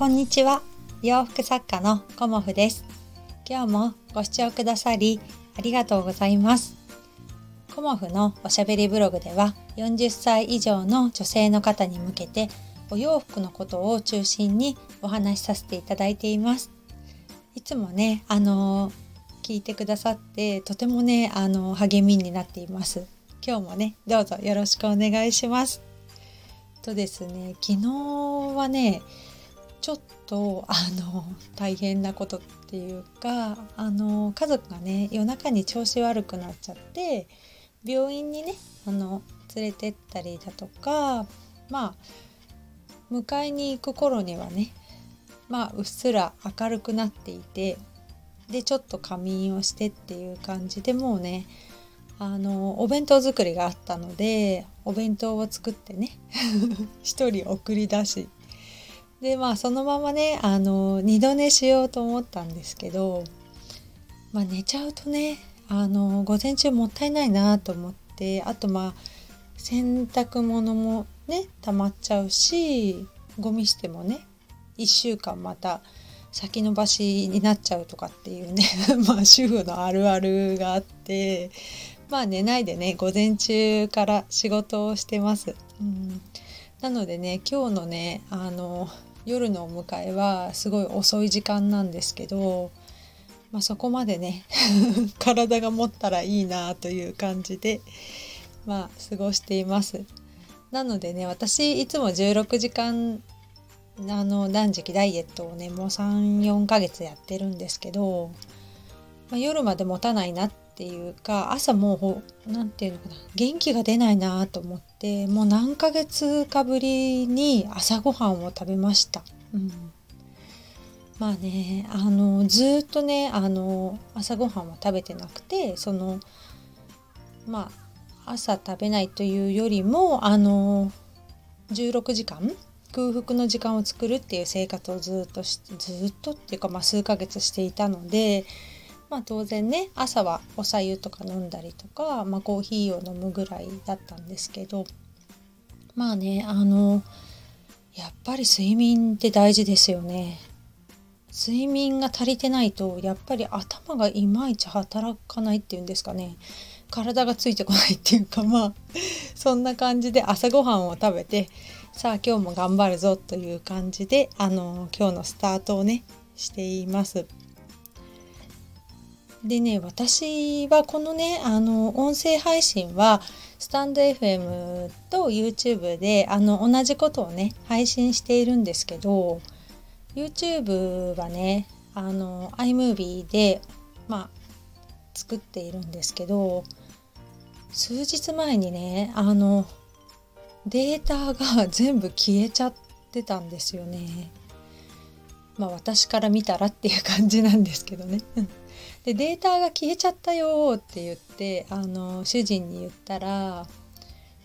こんにちは。洋服作家のコモフです。今日もご視聴くださりありがとうございます。コモフのおしゃべりブログでは40歳以上の女性の方に向けてお洋服のことを中心にお話しさせていただいています。いつもねあの聞いてくださってとてもねあの励みになっています。今日もねどうぞよろしくお願いします。とですね昨日はねちょっとあの大変なことっていうかあの家族がね夜中に調子悪くなっちゃって病院にねあの連れてったりだとかまあ迎えに行く頃にはねまあうっすら明るくなっていてでちょっと仮眠をしてっていう感じでもうねあのお弁当作りがあったのでお弁当を作ってね 一人送り出しでまあそのままねあの二度寝しようと思ったんですけど、まあ、寝ちゃうとねあの午前中もったいないなと思ってあとまあ洗濯物もね溜まっちゃうしゴミ捨てもね1週間また先延ばしになっちゃうとかっていうね まあ主婦のあるあるがあってまあ寝ないでね午前中から仕事をしてます。うん、なのでね今日のねあの夜のお迎えはすごい遅い時間なんですけど、まあ、そこまでね 体が持ったらいいなという感じでまあ過ごしています。なのでね私いつも16時間あの断食ダイエットをねもう34ヶ月やってるんですけど、まあ、夜まで持たないなってていうか朝もう何て言うのかな元気が出ないなと思ってもう何ヶ月かぶりに朝ごはんを食べました。うんまあねあのずっとねあの朝ごはんは食べてなくてそのまあ朝食べないというよりもあの16時間空腹の時間を作るっていう生活をずっとずっとっていうか、まあ、数ヶ月していたので、まあ、当然ね朝はおさゆとか飲んだりとか、まあ、コーヒーを飲むぐらいだったんですけどまあねあのやっぱり睡眠って大事ですよね。睡眠が足りてないとやっぱり頭がいまいち働かないっていうんですかね体がついてこないっていうかまあそんな感じで朝ごはんを食べてさあ今日も頑張るぞという感じであの今日のスタートをねしています。でね私はこのねあの音声配信はスタンド FM と YouTube であの同じことをね配信しているんですけど YouTube はねあの iMovie でまあ作っているんですけど数日前にねあのデータが全部消えちゃってたんですよね。まあ私から見たらっていう感じなんですけどね。でデータが消えちゃったよって言ってあの主人に言ったら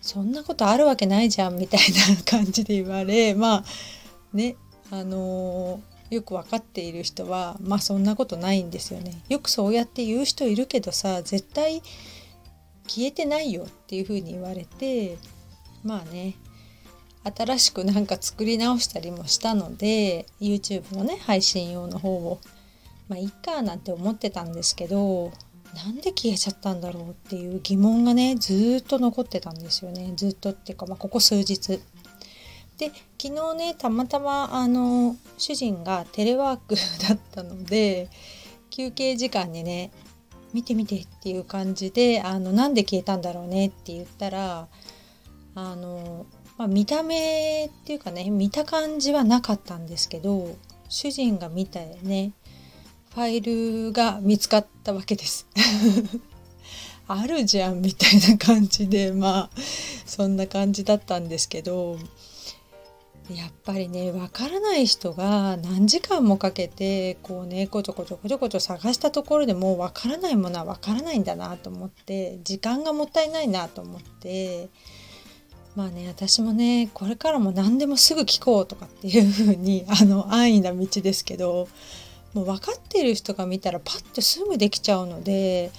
そんなことあるわけないじゃんみたいな感じで言われ まあねあのよく分かっている人はまあそんなことないんですよね。よくそうやって言う人いるけどさ絶対消えてないよっていうふうに言われてまあね新しくなんか作り直したりもしたので YouTube のね配信用の方をまあいいかなんて思ってたんですけどなんで消えちゃったんだろうっていう疑問がねずっと残ってたんですよねずっとっていうか、まあ、ここ数日。で昨日ねたまたまあの主人がテレワークだったので休憩時間にね見て見てっていう感じであのなんで消えたんだろうねって言ったらあの、まあ、見た目っていうかね見た感じはなかったんですけど主人が見たよねファイルが見つかったわけです。あるじゃんみたいな感じでまあそんな感じだったんですけどやっぱりねわからない人が何時間もかけてこうねこちょこちょこちょこちょ探したところでもうわからないものはわからないんだなと思って時間がもったいないなと思ってまあね私もねこれからも何でもすぐ聞こうとかっていう風にあの安易な道ですけどもう分かってる人が見たらパッとすぐできちゃうので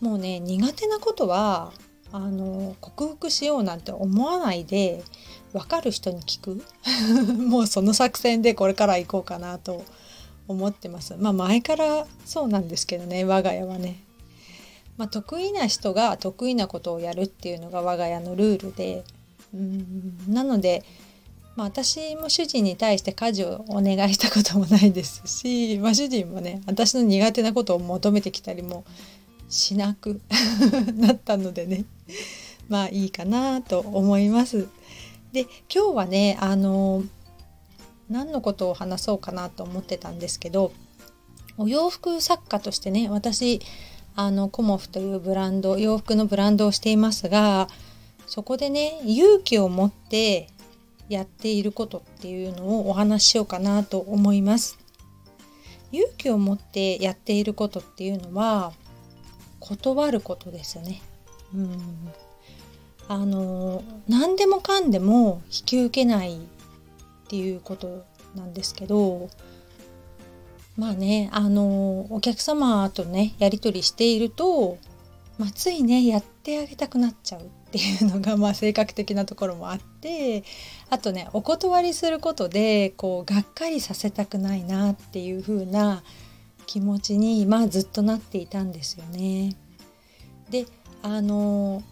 もうね苦手なことはあの克服しようなんて思わないで分かる人に聞く もうその作戦でこれから行こうかなと思ってます。まあ前からそうなんですけどね我が家はね。まあ、得意な人が得意なことをやるっていうのが我が家のルールでうんなので、まあ、私も主人に対して家事をお願いしたこともないですし、まあ、主人もね私の苦手なことを求めてきたりもしなく なったのでねまあいいかなと思います。で今日はねあの何のことを話そうかなと思ってたんですけどお洋服作家としてね私あのコモフというブランド洋服のブランドをしていますがそこでね勇気を持ってやっていることっていうのをお話ししようかなと思います。勇気を持ってやっていることっていうのは断ることですよね。うんあの何でもかんでも引き受けないっていうことなんですけどまあねあのお客様とねやり取りしていると、まあ、ついねやってあげたくなっちゃうっていうのが、まあ、性格的なところもあってあとねお断りすることでこうがっかりさせたくないなっていう風な気持ちに、まあ、ずっとなっていたんですよね。であの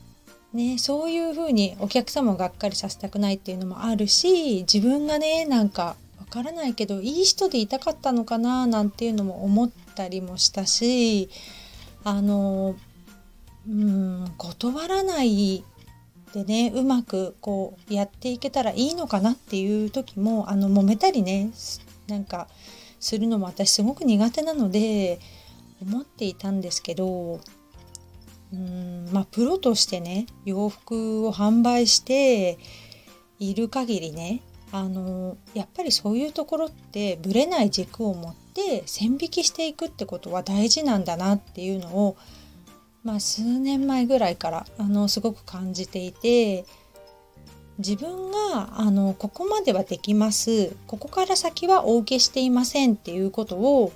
ね、そういうふうにお客様をがっかりさせたくないっていうのもあるし自分がねなんかわからないけどいい人でいたかったのかななんていうのも思ったりもしたしあのうん断らないでねうまくこうやっていけたらいいのかなっていう時もあの揉めたりねなんかするのも私すごく苦手なので思っていたんですけどうんまあプロとしてね洋服を販売している限りねあのやっぱりそういうところってぶれない軸を持って線引きしていくってことは大事なんだなっていうのを、まあ、数年前ぐらいからあのすごく感じていて自分があのここまではできますここから先はお受けしていませんっていうことを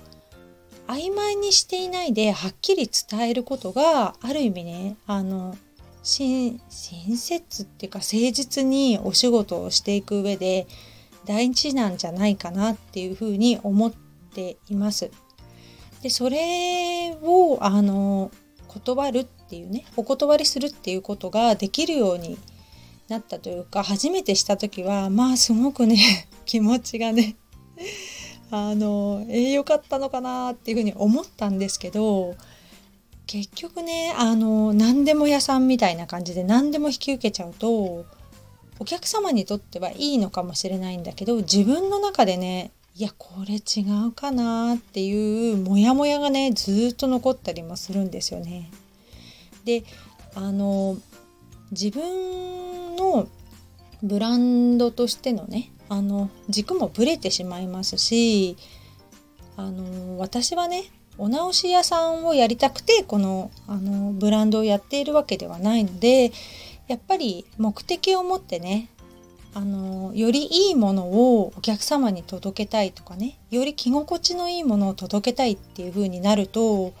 曖昧にしていないではっきり伝えることがある意味ねあの親切っていうか誠実にお仕事をしていく上で大事なんじゃないかなっていうふうに思っています。でそれをあの断るっていうねお断りするっていうことができるようになったというか初めてした時はまあすごくね 気持ちがね あのえー、よかったのかなっていうふうに思ったんですけど結局ねあの何でも屋さんみたいな感じで何でも引き受けちゃうとお客様にとってはいいのかもしれないんだけど自分の中でねいやこれ違うかなっていうモヤモヤがねずっと残ったりもするんですよね。であの自分のブランドとしてのねあの軸もぶれてしまいますしあの私はねお直し屋さんをやりたくてこのあのブランドをやっているわけではないのでやっぱり目的を持ってねあのよりいいものをお客様に届けたいとかねより着心地のいいものを届けたいっていう風になると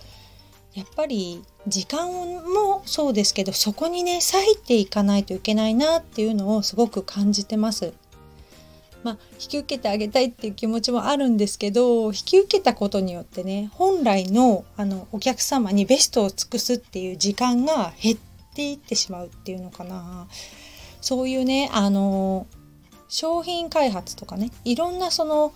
やっぱり時間もそうですけどそこにね割いていかないといけないなっていうのをすごく感じてます。まあ、引き受けてあげたいっていう気持ちもあるんですけど引き受けたことによってね本来のあのお客様にベストを尽くすっていう時間が減っていってしまうっていうのかなそういうねあの商品開発とかねいろんなその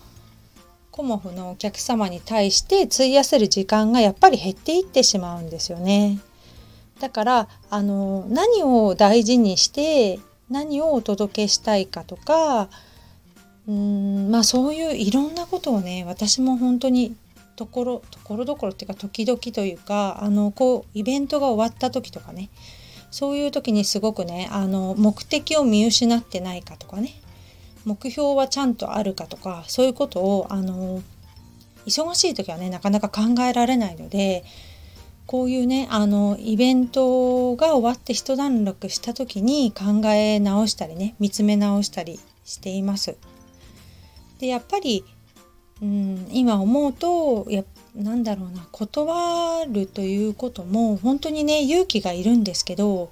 コモフのお客様に対して費やせる時間がやっぱり減っていってしまうんですよね。だからあの何を大事にして何をお届けしたいかとかうんまあそういういろんなことをね私も本当にところところどころっていうか時々というかあのこうイベントが終わった時とかねそういう時にすごくねあの目的を見失ってないかとかね目標はちゃんとあるかとかそういうことをあの忙しい時はねなかなか考えられないのでこういうねあのイベントが終わって一段落した時に考え直したりね見つめ直したりしています。でやっぱり、うん、今思うとやなんだろうな断るということも本当にね勇気がいるんですけど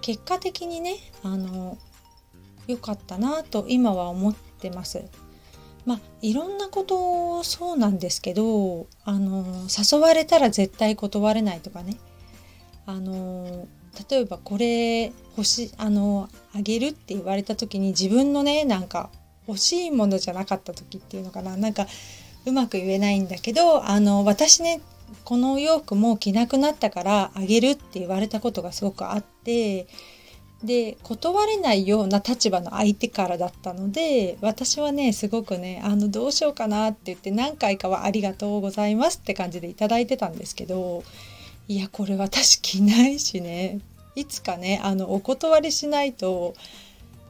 結果的にねあの良かったなと今は思ってます。まあいろんなことそうなんですけどあの誘われたら絶対断れないとかねあの例えばこれ欲しあのあげるって言われた時に自分のねなんか欲しいものじゃなかった時っていうのかななんかうまく言えないんだけどあの私ねこのお洋服もう着なくなったからあげるって言われたことがすごくあってで断れないような立場の相手からだったので私はねすごくねあのどうしようかなって言って何回かはありがとうございますって感じで頂いてたんですけどいやこれ私着ないしねいつかねあのお断りしないと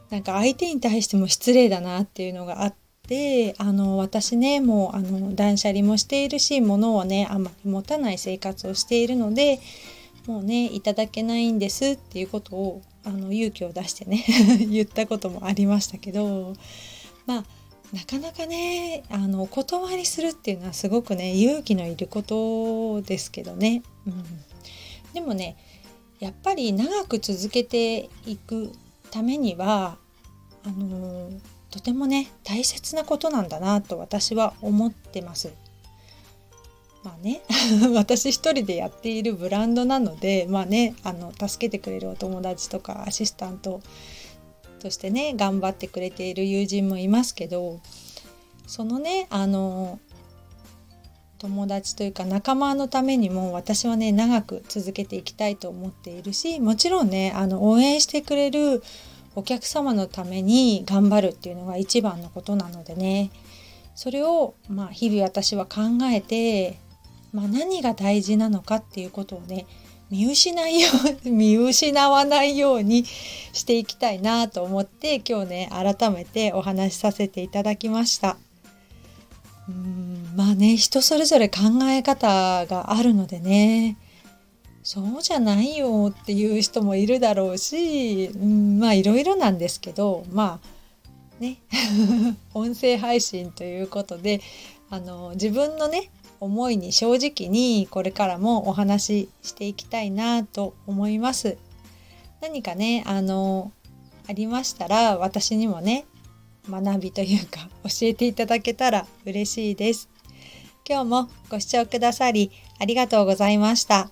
なんか相手に対しても失礼だなっていうのがあってであの私ねもうあの断捨離もしているし物をねあんまり持たない生活をしているのでもうねいただけないんですっていうことをあの勇気を出してね 言ったこともありましたけどまあなかなかねあのお断りするっていうのはすごくね勇気のいることですけどね、うん、でもねやっぱり長く続けていくためにはあのとてもね大切なことなんだなと私は思ってます。まあね 私一人でやっているブランドなのでまあねあの助けてくれるお友達とかアシスタントとしてね頑張ってくれている友人もいますけどそのねあの友達というか仲間のためにも私はね長く続けていきたいと思っているしもちろんねあの応援してくれるお客様のために頑張るっていうのが一番のことなのでねそれを、まあ、日々私は考えてまあ、何が大事なのかっていうことをね見失いよう 見失わないようにしていきたいなと思って今日ね改めてお話しさせていただきました。うんまあね人それぞれ考え方があるのでねそうじゃないよっていう人もいるだろうし、うん、まあいろいろなんですけどまあね 音声配信ということであの自分のね思いに正直にこれからもお話ししていきたいなと思います。何かねあのありましたら私にもね学びというか教えていただけたら嬉しいです。今日もご視聴くださりありがとうございました。